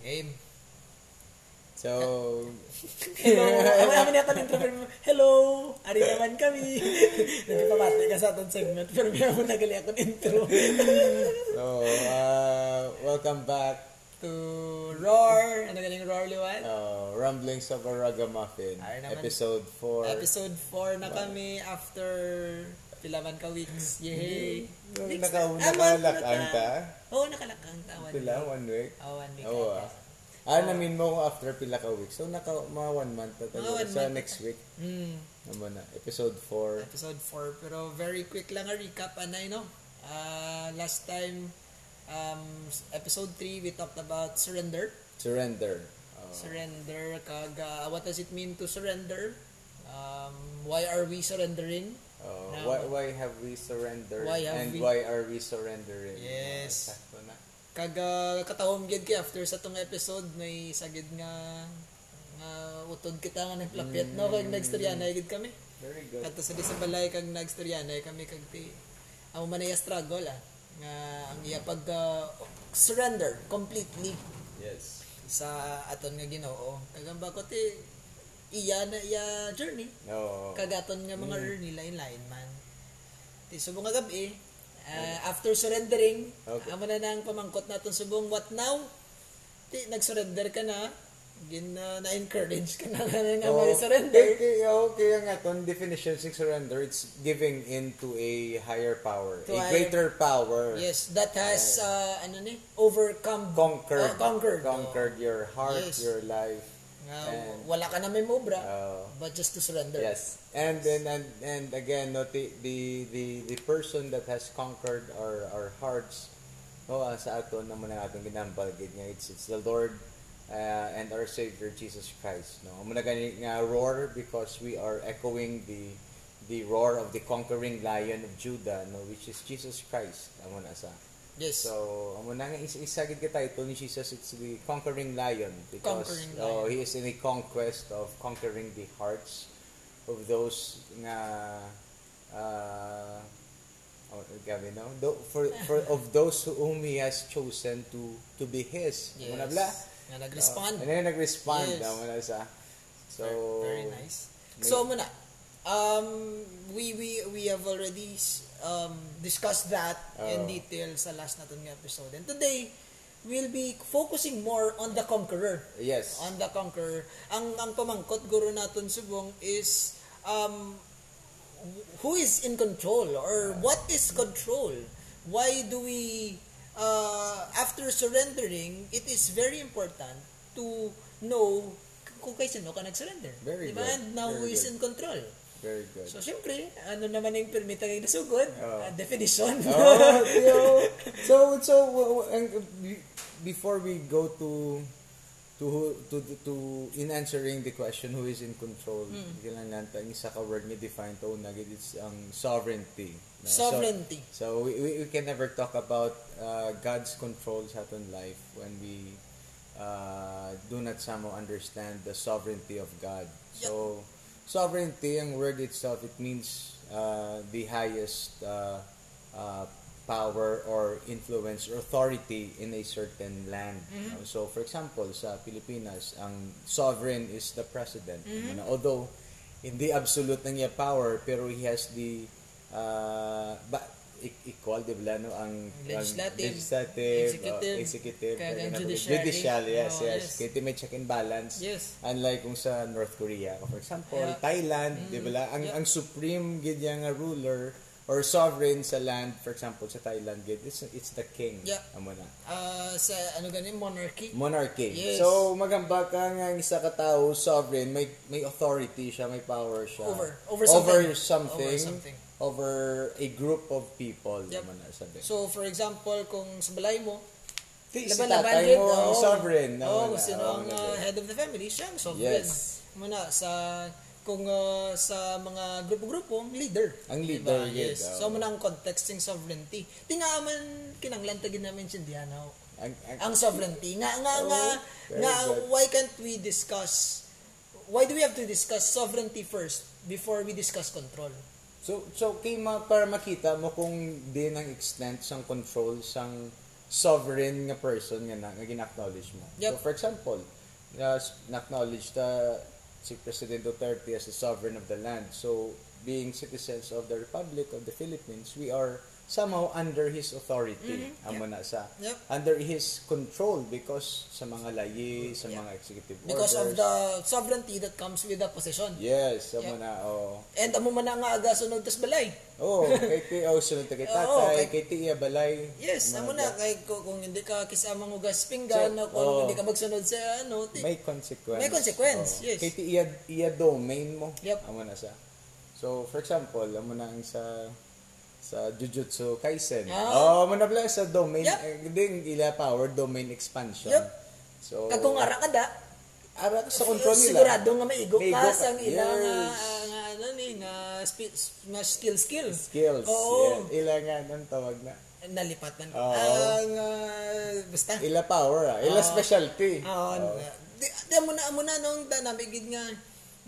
Game. So, Hello. Amin amin yata ng introvert mo. Hello. Ari naman kami. Nagpapamati ka sa atong segment. Pero may ako nagali ako ng intro. so uh, welcome back to Roar. Ano galing Roar Liwan? uh, Rumblings of a Ragamuffin, naman. episode 4. Episode 4 na kami after pilaman ka weeks. Yay. Weeks naka, na- ah, nakalakang na ka? Oo, nakalakang ta. One Pila, week. one week? Oh, one week. Oo ah. Ah, namin mo after pila ka weeks. So, naka, mga one month na talaga. Sa month. next week, Hmm. naman na. Episode 4. Episode 4. Pero very quick lang a recap, anay, no? Uh, last time, um, episode 3, we talked about surrender. Surrender. Uh, Surrender, kaga, what does it mean to surrender? Um, why are we surrendering? Now- why, why have we surrendered? Why have and we- why are we surrendering? Yes. Sakto na. Kaga katawom gyud kay after sa tong episode may sagid nga nga utod kita nga nagplapit no kag nagstoryanay gid kami. Very good. Kadto sa di sa balay kag nagstoryanay kami kag ti amo man iya struggle ah nga ang iya pag uh, surrender completely Yes. sa aton nga Ginoo. Kag ang bako ti iya na iya journey No. kagaton nga mga journey lain-lain man. Ti subong nga gabi uh, after surrendering, Okay. amo na nang pamangkot naton subong what now? Ti nag-surrender ka na, gin uh, na-encourage ka na nga nga Oh, mag-surrender. Kaya, oh, kaya nga ton definition ng surrender, it's giving into a higher power, To a higher- greater power. Yes, that has uh, ano ni overcome Conquered, Oh, conquered. conquered your heart, Yes. your life. And- wala ka na may mobra, Uh, but just to surrender. yes, and then and, and again, no, the, the the the person that has conquered our our hearts, no, ah, sa ato naman ang atong ginambal gid nga it's it's the Lord uh, and our Savior Jesus Christ. No, amo na gani nga roar because we are echoing the the roar of the conquering lion of Judah, no, which is Jesus Christ. Amo na sa. Yes. So, amo na nga is isagid ka title ni Jesus it's the conquering lion because Conquering oh, lion. he is in a conquest of conquering the hearts of those nga uh, oh, gabi no Do, for for of those whom he has chosen to to be his yes. Amo na bla Nga nag-respond. Oh, and then nag-respond Yes. amo na sa so very nice. may- So muna, um, we we we have already um, discussed that in Oo. detail sa last natin nga episode. And today, we'll be focusing more on the conqueror. yes On the conqueror. Ang ang pamangkot guro naton subong is um, who is in control or what is control? Why do we uh, after surrendering, it is very important to know kung kay sino ka nag-surrender. Very diba? good. And now who Very is good. in control. Very good So, syempre, ano naman yung permit ang nasugod? Oo. Uh, definition. oh, yo. So so and, be- before we go to to to to, to in answering the question who is in control, Mm. kailangan natin isa ka word ni define to na it's ang sovereignty. No? So- Sovereignty. So, we, we, we can never talk about uh, God's control sa aton life when we uh, do not somehow understand the sovereignty of God. So, sovereignty, ang word itself, it means uh, the highest uh, uh, power or influence or authority in a certain land. Uh, so, for example, sa Pilipinas, ang sovereign is the president. Ano, Although, hindi absolute ng niya power, pero he has the uh, ba, equal, di ba, no? Ang, Legislative, ang legislative, executive, uh, executive, kaya ang judiciary. judicial, yes, Oh, yes. yes. Kaya may check and balance. Yes. Unlike kung sa North Korea, for example, Yeah. Thailand, di ba, ang, Yeah. ang supreme gid yang nga ruler or sovereign sa land, for example, sa Thailand, gid, it's, it's the king. Yeah. Amo na. Uh, sa ano ganin, monarchy. Monarchy. Yes. So, magamba ka nga ang isa ka tao, sovereign, may may authority siya, may power siya. Over. Over something. Over something. Over something. Over a group of people. Yep. naman na sabi. So, for example, kung sa balay mo, si, si laban-laban tatay mo, ang oo. sovereign. Oo, kung na. sino Oo, ang uh, head of the family, siya ang sovereign. Yes. Muna, sa kung uh, sa mga grupo-grupo, leader. Ang leader, Diba? Yes. oo. So, muna ang context ng sovereignty. Tingaman, kinanglan tagin namin sindihan Ang, ang, ang sovereignty. Nga, nga, Oh, nga, nga, good. why can't we discuss, why do we have to discuss sovereignty first before we discuss control? So, so kay ma, para makita mo kung din ang extent sang control sang sovereign nga person nga na, nga gina-acknowledge mo. Yep. So for example, uh, na-acknowledge ta si President Duterte as the sovereign of the land. So being citizens of the Republic of the Philippines, we are somehow under his authority. Amo na sa Mm-hmm. Yep. under his control because sa mga layi, sa Yeah. mga executive Because of orders. the sovereignty that comes with the position. Yes, amo Yep. na oh. And amo man na nga aga sunod tas balay. Oh, kay ti oh, sunod ta kay tatay, kay- kay ti iya balay. Yes, amo na kay kung, hindi ka kisama mo gas pinggan So, kung oo. hindi ka magsunod sa ano, ti- may consequence. May consequence, Oo. yes. Kay ti iya, iya domain mo. Yep. Amo na sa. So, for example, amo na ang sa sa Jujutsu Kaisen. Ah. Oh, amo na pala sa domain, Yep. eh, yung ila power domain expansion. Yep. So, kag kung ara ka da, ara sa control nila. sigurado nga maigo ka sa ilang Yes. nga, ano ni nga nga skill skill. skills. Oo. Yeah. Ila nga nang tawag na. Nalipat man. Oo. Ang ah, basta. Ila power ah. Ila Oo. specialty. Oo. Oo. di, di amo na amo na nung dynamic nga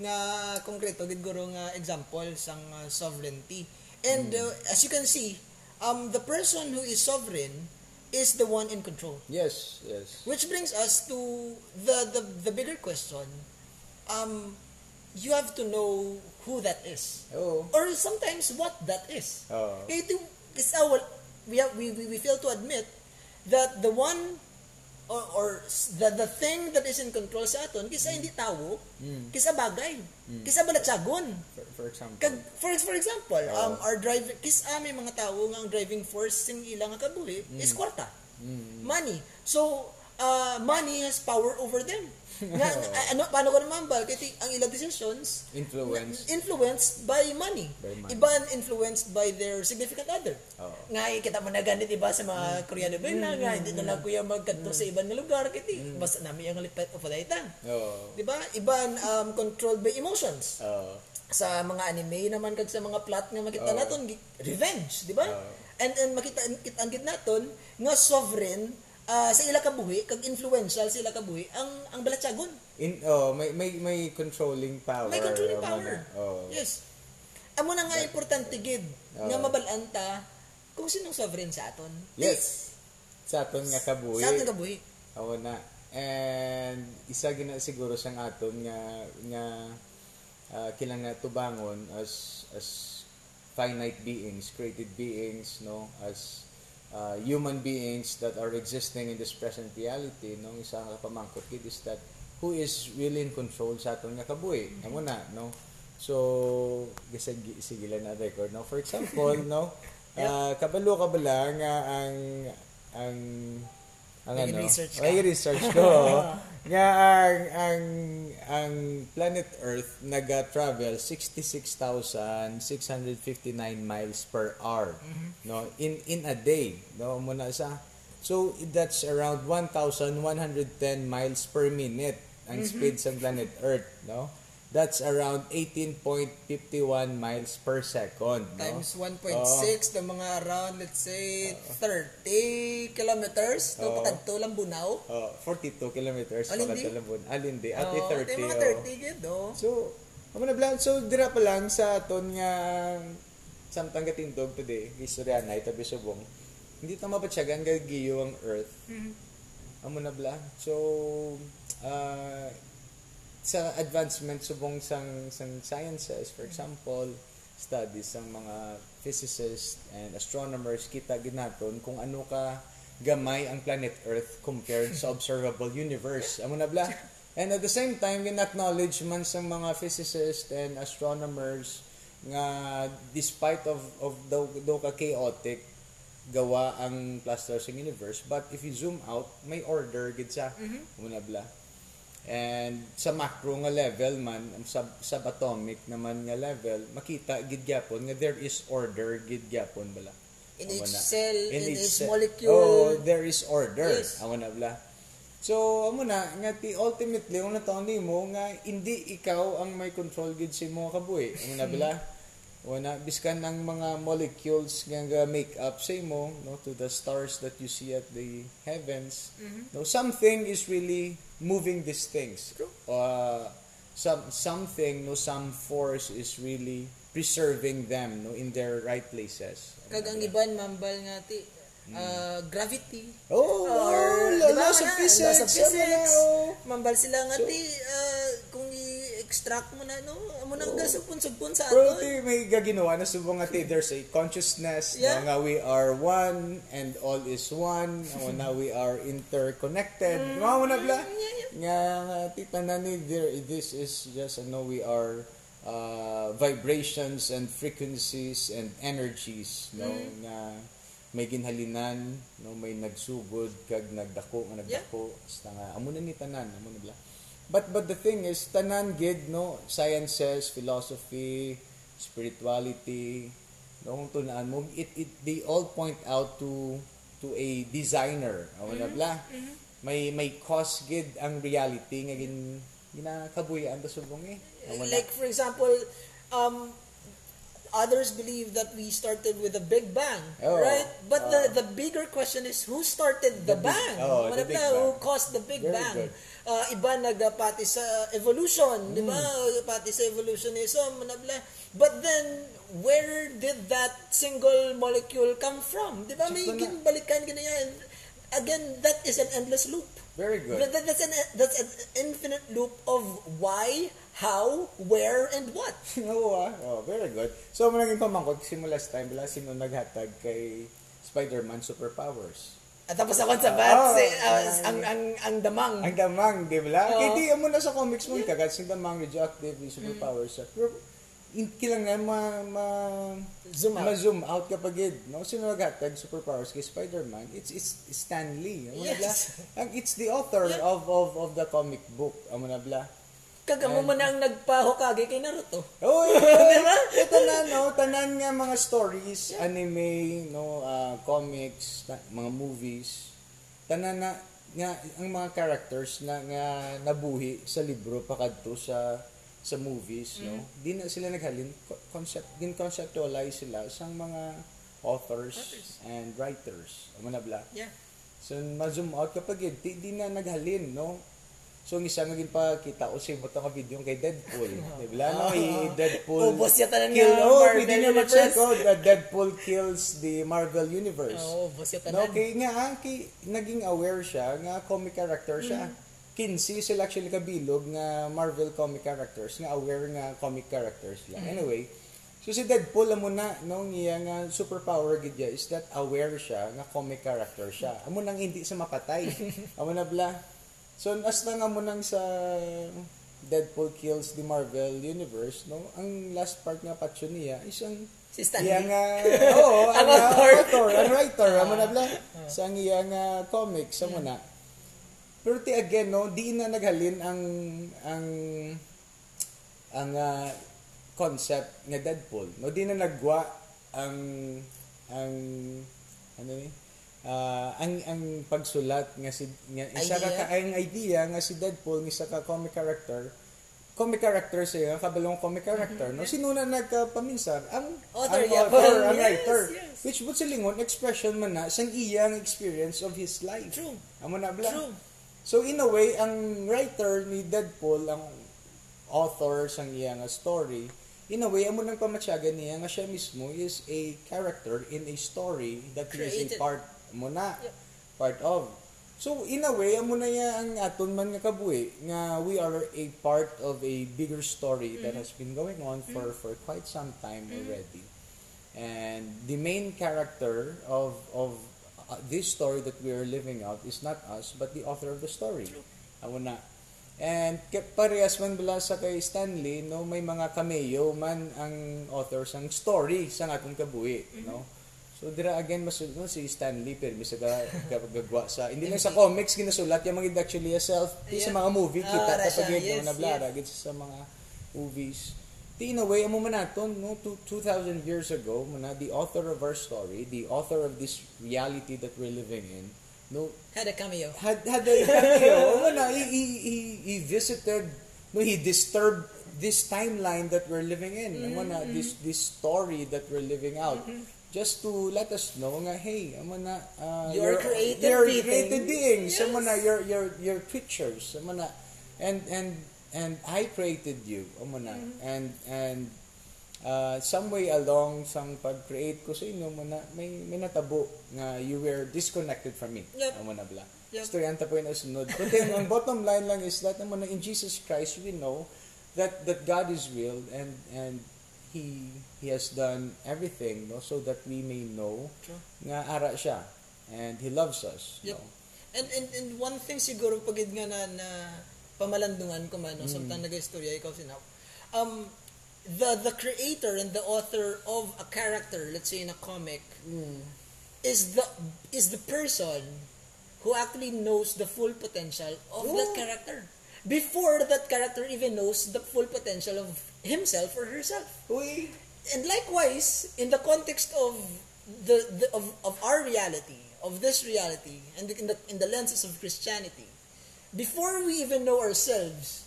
nga konkreto gid guro nga example sang uh, sovereignty. And Hmm. uh, as you can see, um the person who is sovereign is the one in control. Yes, yes. Which brings us to the the, the bigger question. Um you have to know who that is. Oo. Or sometimes what that is. Kaya ito, is our, we, have, we, we, we fail to admit that the one or, or the, the thing that is in control sa aton kisa hindi tao, kisa bagay, kisa balatsagon. For, for example. Kag, for, for example, um, our driving, kis ah, may mga tao nga ang driving force sing ilang nga kabuhi is kwarta. Money. So, uh, money has power over them. nga, nga- ano, paano ko naman ba? Kaya ang ilang decisions, Influence. na- influenced by money. By money. Iba influenced by their significant other. Oo. Nga, kita mo na ganit iba sa mga Koreano ba na nga, hindi na lang kuya magkanto sa ibang nga lugar, kiti, basta namin ang lipat o padaitan. Oo. Di ba? Iban um, controlled by emotions Oo. sa mga anime naman kag sa mga plot nga makita Oo. naton revenge di ba Oo. and and makita kita ang gid naton nga sovereign ah, sa ila kabuhi kag influential sa ila kabuhi ang ang balatsagon In, oh, may, may, may controlling power. may controlling power. Oo. yes amo na nga importante gid nga Oo. mabalaan ta kung sinong sovereign sa aton Yes. Sa aton nga kabuhi. sa aton kabuhi Oo na. And isa gina siguro sang aton nga nga uh, kilang nga tubangon as as finite beings, created beings, no, as uh, human beings that are existing in this present reality, no, isa nga pamangkot gid is that who is really in control sa aton nga kabuhi. Amo na, no. So, sige lang na record, no. For example, no, uh, kabalo ka bala nga ang ang ang May ano, research ka. may research ko. Nga ang ang ang planet Earth naga-travel 66,659 miles per hour Mm-hmm. no? In in a day. No muna sa so that's around 1,110 miles per minute ang Mm-hmm. speed sa planet Earth no that's around 18.51 miles per second no times 1.6 ng mga around let's say 30 kilometers to Oo. pakadto lang bunaw Oh, 42 kilometers Alin pa di? Talambon. Alin di? Ate Oh, 30. tayo mga oh. 30 gid oh So, amo na blan. So, dira pa lang sa aton nga samtang gatindog today, istorya na itabi subong. Hindi ta mapatsagan gagiyo ang earth. Amo na bla. So, uh, sa advancement subong sang sang sciences, for example, studies ng mga physicists and astronomers kita ginaton kung ano ka gamay ang planet Earth compared sa observable universe. Amo na bla. And at the same time, gin-acknowledge man sa mga physicists and astronomers nga despite of of daw, daw ka chaotic gawa ang cluster sa universe but if you zoom out may order gid sa muna bla and sa macro nga level man ang sub subatomic naman nga level makita gid gyapon nga there is order gid gyapon bala. In Amo each na. cell in, each ce- molecule. Oh there is order. Yes. amo na bla so amo na nga ti ultimately una taon nimo nga hindi ikaw ang may control gid sa mo kabuhi. Amo na bala. Una, biskan ang mga molecules nga nga make up sa mo no to the stars that you see at the heavens. No something is really moving these things. Uh, some something no some force is really preserving them no in their right places. Kag ang iban mambal nga ti uh, gravity. Oh, or, oh, di ba, laws of physics. laws of physics. Mambal sila nga So- ti, uh, kung i-extract mo na, no, amo nang gasupon-supon sa Pero aton. ti may gaginawa na subong nga ti there's a consciousness Yeah. na nga we are one and all is one nga na we are interconnected mga mo na bla Mm. yeah, yeah. nga nga ti tanan ni there this is just ano we are uh, vibrations and frequencies and energies no Mm. nga may ginhalinan no may nagsugod kag nagdako nga nagdako basta nga amo na ni tanan amo na bla But but the thing is tanan gid no sciences, philosophy, spirituality, no kung tunaan mo it, it they all point out to to a designer. Amo na bla. May may cause gid ang reality nga gin ginakabuyan ta subong eh. Na. Like for example, um, others believe that we started with a Big Bang, Oh, right? But oh. the the bigger question is who started the, The big- bang? oh, the Big Bang. Who caused the Big Very Bang? good. Uh, iba nagpati sa evolution, di ba? Mm. Pati sa evolutionism, manabla. But then, where did that single molecule come from? Di ba? May ginbalikan ganyan. Again, that is an endless loop. Very good. That- that's an that's an infinite loop of why, how, where, and what. Oo ah. Oh, very good. So, mo naging pamangkot simula sa time, bila sino naghatag kay Spider-Man superpowers. At tapos ako sa Ah, bats, eh, ah, ah, ang, ang, ang damang. Ang damang, di ba? Oo. Kaya di mo na sa comics mo, kagad sing damang, radioactive, yung superpowers. siya. Pero, in, kailangan ma, ma, Zoom out. ma-zoom out kapag id, no? Sino naghatag superpowers kay Spider-Man? It's, it's Stan Lee. Amo na bla? Yes. Ang, it's the author Yeah. of, of, of the comic book. Amo na bla? Kagamo man ang nagpahokage kay Naruto. Oh. Ito na, no? Tanan nga mga stories, anime, no, ah, comics, ta- mga movies. Tanan na, nga, ang mga characters na nga nabuhi sa libro pakadto sa sa movies, no? Di na sila naghalin co- concept din conceptualize sila sa mga authors, Authors. and writers. Amo na bla. Yeah. So, ma-zoom out kapag yun, di, di na naghalin, no? So, ang isa nga pa kita o sa iba video kay Deadpool. Di ba? No, i- Deadpool. Ubos niya tanan kill, nga oh, Marvel pwede niya ma-check, oh, that Deadpool kills the Marvel Universe. Oo, boss yung No, tanan. kay nga, ah, kay, naging aware siya nga comic character siya. Mm. 15 sila actually kabilog nga Marvel comic characters nga aware nga comic characters Mm. lang. Anyway, so si Deadpool amo na no iya nga superpower gid niya is that aware siya nga comic character siya. Amo nang hindi sa mapatay. amo na bla. So as na nga mo nang sa Deadpool kills the Marvel universe, no? Ang last part nga patyo niya is ang Si Stan Lee. nga oo, Ang author. author, ang writer, amo na bla. Sa ang iya nga comics, amo na. Pero ti again, no, di na naghalin ang ang ang ah, concept nga Deadpool. No, di na nagwa ang ang ano ni? Ah, ang ang pagsulat nga si nga isa ka Idea. ka ang idea nga si Deadpool nga isa ka comic character comic character siya, kabalong comic character, no? Sino na nagpaminsan? Ang Mm-hmm. Author, ang yeah. author, ang Yes, writer. yes. Which but silingon, expression man na sang iyang experience of his life. True. Amo na bla. True. So in a way, ang writer ni Deadpool, ang author sang iya nga story, in a way, amo nang pamatyagan niya nga siya mismo is a character in a story that he is a Created. part mo na, Yep. part of. So in a way, amo na ya ang aton man nga kabuhi nga we are a part of a bigger story that Mm-hmm. has been going on for for quite some time already. And the main character of of uh, this story that we are living out is not us but the author of the story. Amo na. And parehas man bala sa kay Stanley, no, may mga cameo man ang author sang story sa atong kabuhi, no. So dira again masulod no, si Stanley pero misa ka gagwa sa hindi lang sa comics ginasulat yung mga actually yourself di sa mga movie kita siya, kapag yes, yes, nablara gid sa mga movies. Di in a way, amo man naton, no, two- 2,000 years ago, muna, the author of our story, the author of this reality that we're living in, no, Had a cameo. had had a cameo. Ano, he, he, he, he visited, no, he disturbed this timeline that we're living in. Ano na, this this story that we're living out. Just to let us know nga, hey, amo na, uh, You're created you're being. created beings. Yes. Amo na, you're, you're, you're creatures. Amo na, and, and, and I created you. Amo na. And, and, uh, some way along sang pag-create ko sa inyo mo na may may natabo nga you were disconnected from me Yep. amo na bla Yep. story anta po yung sunod but then ang bottom line lang is that amo na in Jesus Christ we know that that God is real and and he he has done everything no so that we may know True. nga ara siya and he loves us Yep. no? And, and, and one thing siguro pagid nga na, na pamalandungan ko man, no, Mm. samtang nag-istorya ikaw sinaw, um, the, the creator and the author of a character, let's say in a comic, Mm. is the is the person who actually knows the full potential of that Oo. character before that character even knows the full potential of himself or herself. Uy, And likewise, in the context of the, the of, of our reality, of this reality, and in the in the lenses of Christianity, before we even know ourselves,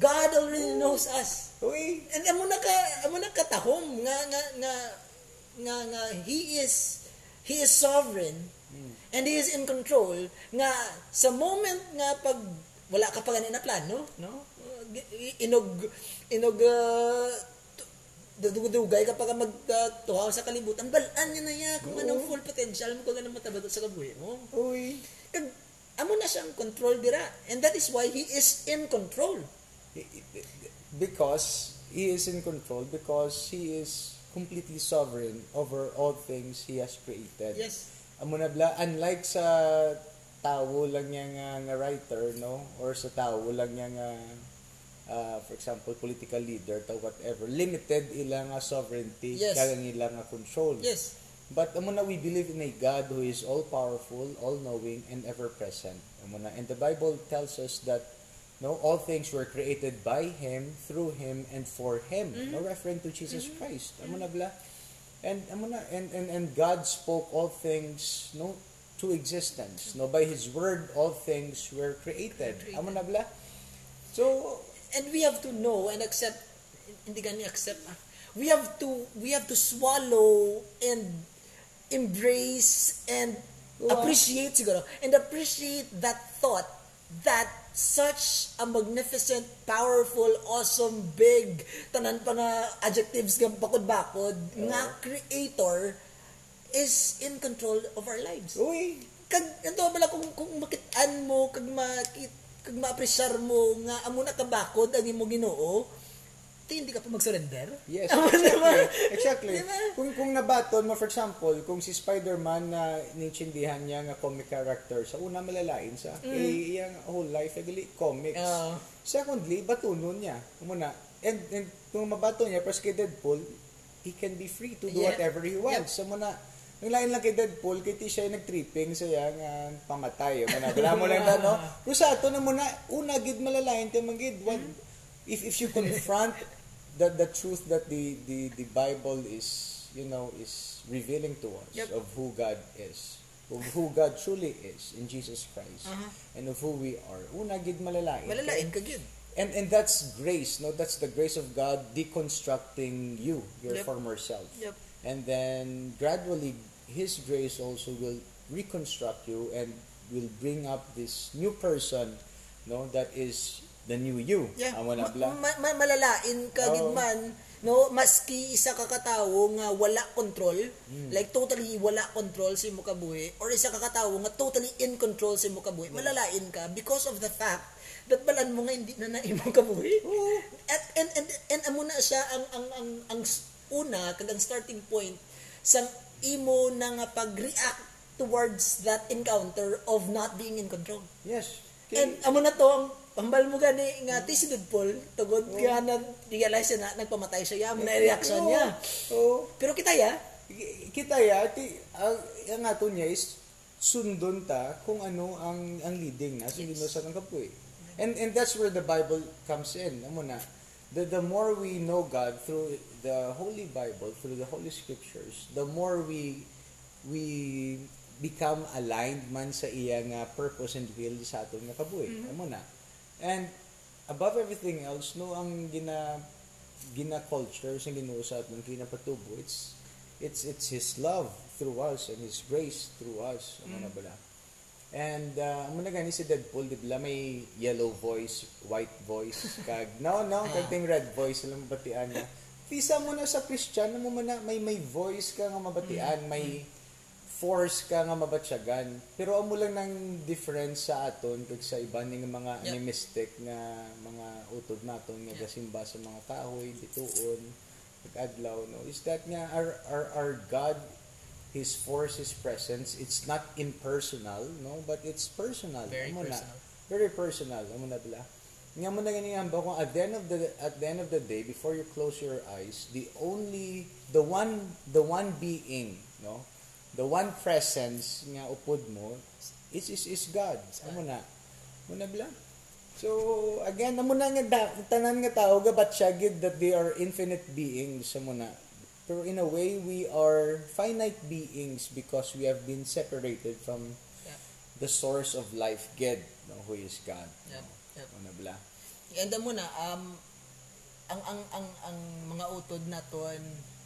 God already knows us. uy, And amo na ka amo na katahom nga nga nga nga nga he is he is sovereign and he is in control nga sa moment nga pag wala ka pa ganin na plano no. Inog inog uh, dudugay ka pa ka magtuhaw sa kalibutan. Balaan niya na ya kung anong full potential mo kung anong matabadot sa kabuhi mo. Uy. kag amo na siyang control dira. And that is why he is in control. Because he is in control because he is completely sovereign over all things he has created. yes. Amo na bla unlike sa tao lang niya nga, nga writer no? Or sa tao lang niya nga uh, for example political leader to whatever limited ilang nga sovereignty Yes. kaya ilang nga control. yes But amo na we believe in a God who is all powerful, all knowing and ever present. Amo na and the Bible tells us that no all things were created by him, through him and for him. No referring to Jesus Christ. Amo na bla. And amo na and, and and God spoke all things no to existence. No by his word all things were created. Amo na bla. So and we have to know and accept hindi gani accept ah. we have to we have to swallow and embrace and Oo. appreciate siguro and appreciate that thought that such a magnificent, powerful, awesome, big, tanan pa nga adjectives nga bakod-bakod, nga creator is in control of our lives uy, kag ito bala kung kung makitaan mo kag makit kag maapresyar mo nga amo na kabakod ang imong Ginoo ti hindi ka pa mag-surrender Yes, Amo exactly. exactly. Diba? Kung kung nabaton mo for example, kung si Spider-Man na nintindihan niya nga comic character sa una malalain sa eh iyang whole life gali comics. Mm. Oo. Secondly, batunon niya. Muna. And, and kung mabato niya pas kay Deadpool, he can be free to do Yeah. whatever he wants. So muna ang lain lang kay Deadpool, kay ti siya nag-tripping sa yang uh, pamatay. Muna, wala mo lang na, no? Pero sa ato na muna, una, gid malalain, tayo magid, what, if, if you confront the, the truth that the, the, the Bible is, you know, is revealing to us Yep. of who God is, of who God truly is in Jesus Christ, Uh-huh. and of who we are. Una, gid malalain. malalain ka gyud And and that's grace, no? That's the grace of God deconstructing you, your Yep. former self. Yep. And then gradually His grace also will reconstruct you and will bring up this new person, no? That is the new you. yeah Amo na ma- ma- ma- malalain ka gid Oo. man no maski isa ka katawo nga wala control Hmm. like totally wala control sa imong kabuhi or isa ka katawo nga totally in control sa imong kabuhi malalain ka because of the fact that balan mo nga hindi na na imong kabuhi at and and and amo na siya ang ang ang ang una kag ang starting point sa imo na nga pag-react towards that encounter of not being in control Yes. And amo na to, ang pambal mo gani nga ti si Deadpool, tugod nga na realize na nagpamatay siya, amo na reaction niya. Oh, Pero kita ya, kita ya, ti, ang, ang ato niya is sundon ta kung ano ang ang leading na sa Yes. sa kapoy. And and that's where the Bible comes in. Amo na. The the more we know God through the Holy Bible, through the Holy Scriptures, the more we we become aligned man sa iya nga purpose and will sa aton nga kabuhi. Amo na. And above everything else, no ang gina gina culture sa sa aton kinapatubo, it's it's it's his love through us and his grace through us. Amo na bala and uh, amo na gani si Deadpool di ba? May yellow voice white voice kag no no kag ting red voice lang batian niya Tisa mo na sa Christian, mo na may may voice ka nga mabatian, may force ka nga mabatsyagan. Pero amo lang ng difference sa aton kag sa iba ning mga Yep. animistic nga mga utod naton nga gasimba sa mga kahoy, bituon, adlaw no. Is that nga our our, our God his force his presence it's not impersonal no but it's personal Very Amo na. personal. very personal amo na pala nga mo na ganyan ba kung at the end of the at the end of the day before you close your eyes the only the one the one being no? The one presence nga upod mo is is is God. Amo na mo na bala so again amo na nga da, tanan nga tao gabat siya gid that they are infinite beings amo na pero in a way we are finite beings because we have been separated from Yeah. the source of life God no, who is God Yep. no? Yep. Ano bala? Enda mo na um ang ang ang ang mga utod naton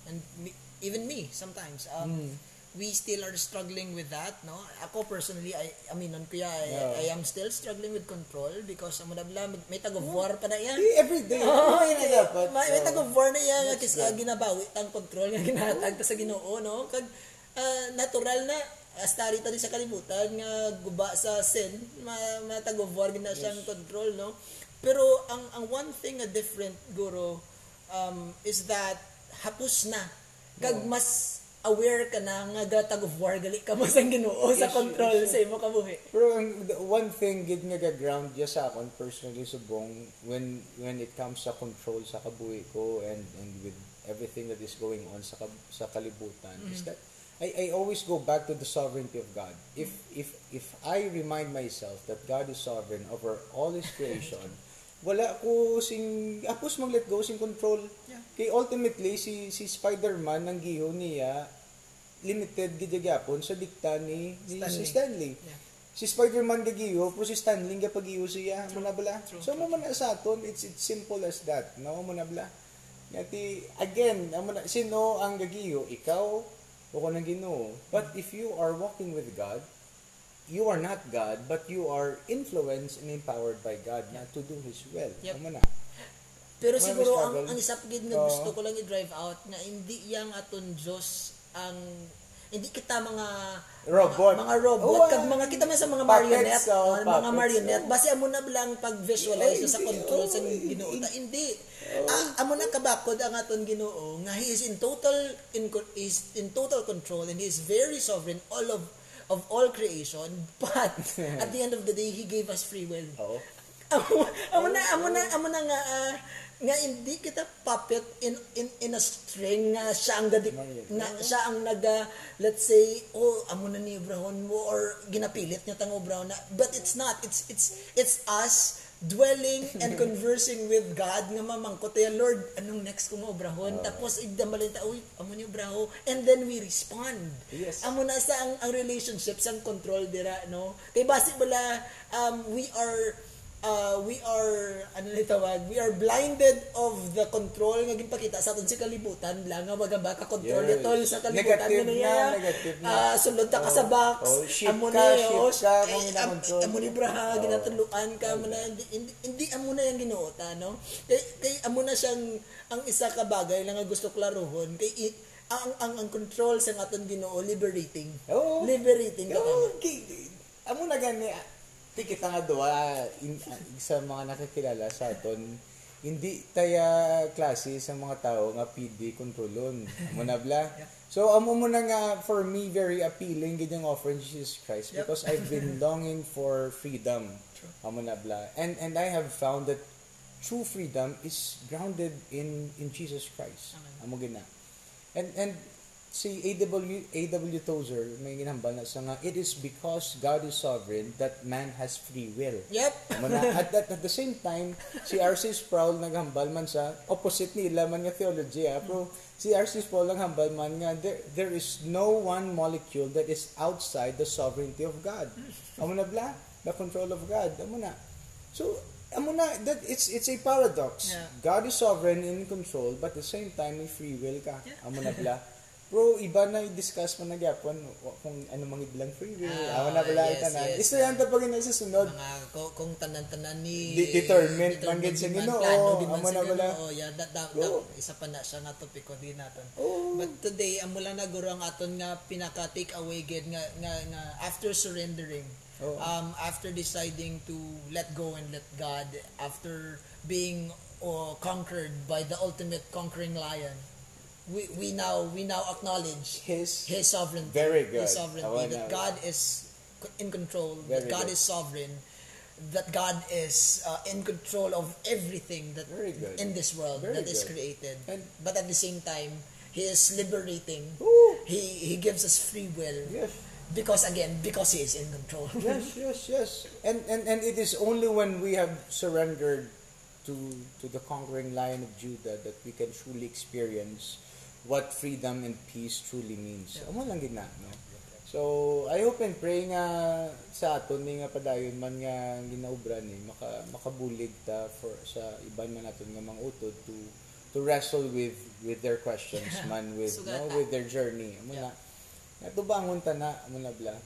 and me, even me sometimes um Hmm. we still are struggling with that no ako personally I I mean on kuya I, Yeah. I am still struggling with control because amo na bala may tag of war pa na yan Eh, every day. Oh, every day na dapat. May, may So, tag of war na yan kasi good. ginabawi ang control nga ginatag ta sa Ginoo no kag ah, natural na astari ta din sa kalibutan nga guba sa sin ma, matag of war gina siyang control no? Pero ang ang one thing nga different guro um, is that hapus na. Kag mas aware ka na nga gatag of war gali ka mo sa Ginoo sa Yes, control yes, sa imo kabuhi Pero ang one thing gid nga ga-ground ya sa akon personally subong when when it comes sa control sa kabuhi ko and and with everything that is going on sa sa kalibutan is that I I always go back to the sovereignty of God. If if if I remind myself that God is sovereign over all his creation, wala ko sing apos mag let go sing control. Yeah. Kay ultimately si si Spider-Man nang giho niya limited gid gyapon sa dikta ni, ni si Stanley. Yeah. Si Spider-Man gagiyo, pero si Stanley gapagiyo siya, mo na bala. True, So mo man sa aton, it's it's simple as that. No mo na bala. Ngati again, amo na sino ang gagiyo? Ikaw o ko nang Ginoo. But if you are walking with God, you are not God, but you are influenced and empowered by God na to do His will. Yep. Amo na. Pero Marami siguro ang, ang isa gid nga gusto ko lang i-drive out nga hindi yang aton Dios ang hindi kita mga Robot. mga, mga robot Oh, kag mga kita man sa mga marionette oh, mga marionette oh. base amo na lang pag-visualize Yeah, sa control oh, sa Ginoo hindi Ah, amo na kabakod ang aton Ginoo nga he is in total in is in total control and he is very sovereign all of of all creation but at the end of the day he gave us free will. Oo. amo, amo na amo na amo na nga ah, nga hindi kita puppet in in in a string nga siya ang gadik nga siya ang naga let's say oh amo na ni Abraham mo or ginapilit niya tang Abraham na but it's not it's it's it's us dwelling and conversing with God nga mamangkot ya Lord anong next kong Abraham tapos igdamalin ta uy amo ni Abraham and then we respond. Yes. amo na sa ang, ang relationships ang control dira no? Kay basi bala um, we are uh, we are ano ni tawag we are blinded of the control nga ginpakita sa aton sa kalibutan lang nga magamba ka control Yes. tol sa kalibutan Negative nga na, niya negative na. Ah, sulod ta ka sa box Oh, shift amo ka, na shift oh, ka, kung am- ina-control. amo ni braha Oh. ginatuluan ka amo na hindi, hindi, amo na yang ginuota no kay kay amo na siyang ang isa ka bagay lang nga gusto klarohon kay i- ang ang ang control sa aton Ginoo liberating Oo. liberating ka ka Okay. Amo na gani ti kita nga duwa in, sa mga nakikilala sa aton hindi taya klase sa mga tao nga PD kontrolon. Amo na bla. So amo mo na nga for me very appealing gid yung offer ni Jesus Christ Yep. because I've been longing for freedom. Amo na bla. And and I have found that true freedom is grounded in in Jesus Christ. Amo gina. And and si A.W. A.W. Tozer may ginambal na sa nga it is because God is sovereign that man has free will. yep Amo na, at, at, at the same time, si R.C. Sproul naghambal man sa opposite nila man nga theology. ah. Pero si R.C. Sproul naghambal man nga there, there is no one molecule that is outside the sovereignty of God. Amo na bla? The control of God. Amo na. So, amo na, that, it's, it's a paradox. Yeah. God is sovereign in control, but at the same time, may free will ka. Amo na bla? Bro, iba na i-discuss mo na gyapon kung ano mang iblang freeway. Ah, Amo na pala yes, tanan. yes, Isto yan tapos na sa sunod. mga ko- kung tanan-tanan ni Di- determined man gid sa di man Ginoo. man Amo na pala. Ginoo. yeah, that, that, Oo. that- isa pa na siya nga topiko din naton Oo. but today amo lang na guro ang aton nga pinaka take away gid nga, nga nga after surrendering Oo. um after deciding to let go and let God after being uh, conquered by the ultimate conquering lion we we now we now acknowledge His his sovereignty. Very good. His sovereignty. That. God is in control. Very that God good. is sovereign. That God is uh, in control of everything that in this world Very that is good. created. And- but at the same time, He is liberating. Ooh. He He gives us free will. Yes. Because again, because He is in control. yes, yes, yes. And, and and it is only when we have surrendered to to the conquering lion of Judah that we can truly experience what freedom and peace truly means. Amo lang gid na, no? So, I hope and pray nga sa aton ni nga padayon man nga ginaubra ni maka makabulig ta for sa iban man naton nga mga utod to to wrestle with with their questions man with no with their journey. Amo na natubangon ta na amo na bla.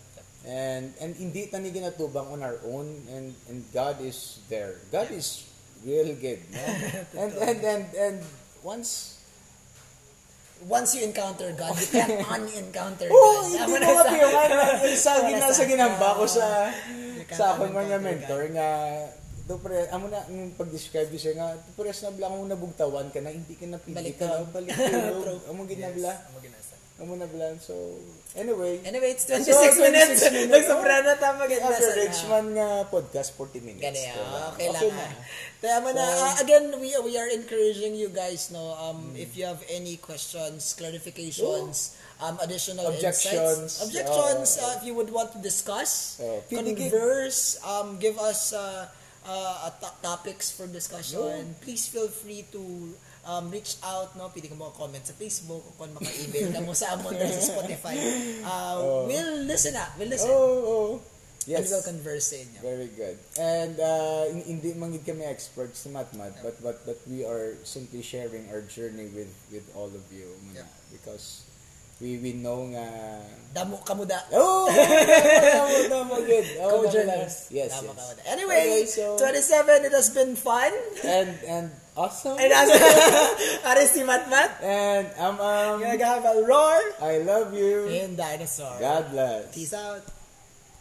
And and hindi ta ni ginatubang on our own and and God is there. God is real good, no? and and and and once Once you encounter God, you can't un-encounter Oh, God. hindi Tama mo na sa- na gina sa- ginamba ko sa sa akong mga mentor nga do pre amo na yung pag-describe siya nga do pre na bla mo nabugtawan ka na hindi ka napili ka na balik ka amo ginabla. Amo ginasa. Amo na bla so anyway Anyway, it's 26 So, 26 minutes. minutes. Nagsobra na tama ganda after sa- Richmond nga podcast 40 minutes Gani, diba? ah, okay lang. na. ah. Kaya mo na, ah, again, we we are encouraging you guys, no, um, if you have any questions, clarifications, um, additional Objections, insights, objections, oh. uh, if you would want to discuss, Oh, converse, um, give us uh, uh, to- topics for discussion, please feel free to um, reach out, no? Pwede ka mo comment sa Facebook, kung maka-email ka mo sa Amon sa Spotify. Uh, We'll listen up. We'll listen. oh oh And yes we'll converse sa inyo. Very good. And uh, hin- hindi mangid kami experts sa matmat, but but but we are simply sharing our journey with with all of you mga- Yeah. because we we know nga Damo kamuda. Oh, tama, tama, good. Oh. Yes, Tama yes. ka ba? Anyway, Okay, so- 27, it has been fun. And and awesome. And as Aris si Matmat, And um um Gagahabal Roar, I love you. and Dinosaur. God bless. Peace out.